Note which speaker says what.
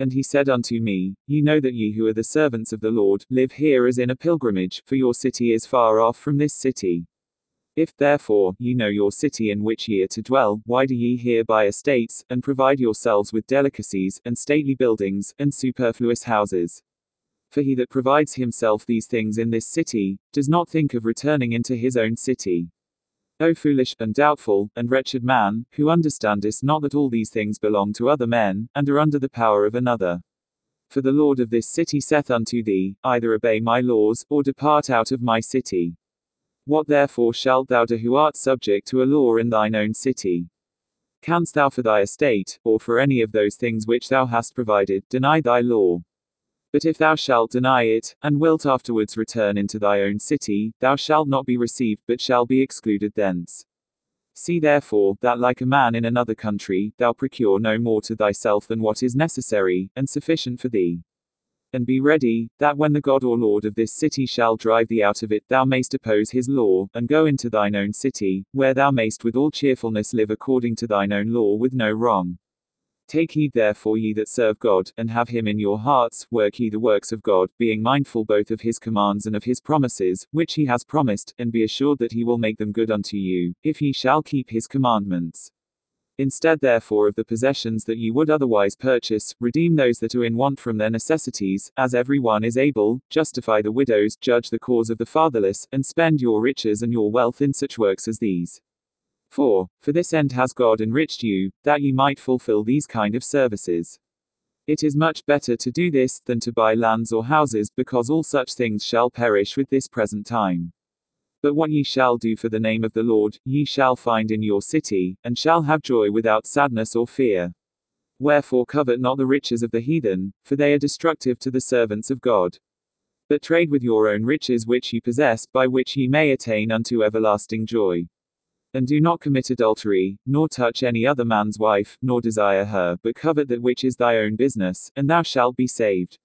Speaker 1: And he said unto me, Ye know that ye who are the servants of the Lord, live here as in a pilgrimage, for your city is far off from this city. If, therefore, ye know your city in which ye are to dwell, why do ye here buy estates, and provide yourselves with delicacies, and stately buildings, and superfluous houses? For he that provides himself these things in this city, does not think of returning into his own city. O foolish, and doubtful, and wretched man, who understandest not that all these things belong to other men, and are under the power of another. For the Lord of this city saith unto thee, Either obey my laws, or depart out of my city. What therefore shalt thou do who art subject to a law in thine own city? Canst thou for thy estate, or for any of those things which thou hast provided, deny thy law? But if thou shalt deny it, and wilt afterwards return into thy own city, thou shalt not be received, but shall be excluded thence. See therefore, that like a man in another country, thou procure no more to thyself than what is necessary, and sufficient for thee. And be ready, that when the God or Lord of this city shall drive thee out of it, thou mayst oppose his law, and go into thine own city, where thou mayst with all cheerfulness live according to thine own law with no wrong. Take heed therefore ye that serve God, and have him in your hearts, work ye the works of God, being mindful both of his commands and of his promises, which he has promised, and be assured that he will make them good unto you, if ye shall keep his commandments. Instead therefore of the possessions that ye would otherwise purchase, redeem those that are in want from their necessities, as every one is able, justify the widows, judge the cause of the fatherless, and spend your riches and your wealth in such works as these. 4. For this end has God enriched you, that ye might fulfill these kind of services. It is much better to do this, than to buy lands or houses, because all such things shall perish with this present time. But what ye shall do for the name of the Lord, ye shall find in your city, and shall have joy without sadness or fear. Wherefore covet not the riches of the heathen, for they are destructive to the servants of God. But trade with your own riches which ye possess, by which ye may attain unto everlasting joy. And do not commit adultery, nor touch any other man's wife, nor desire her, but covet that which is thy own business, and thou shalt be saved.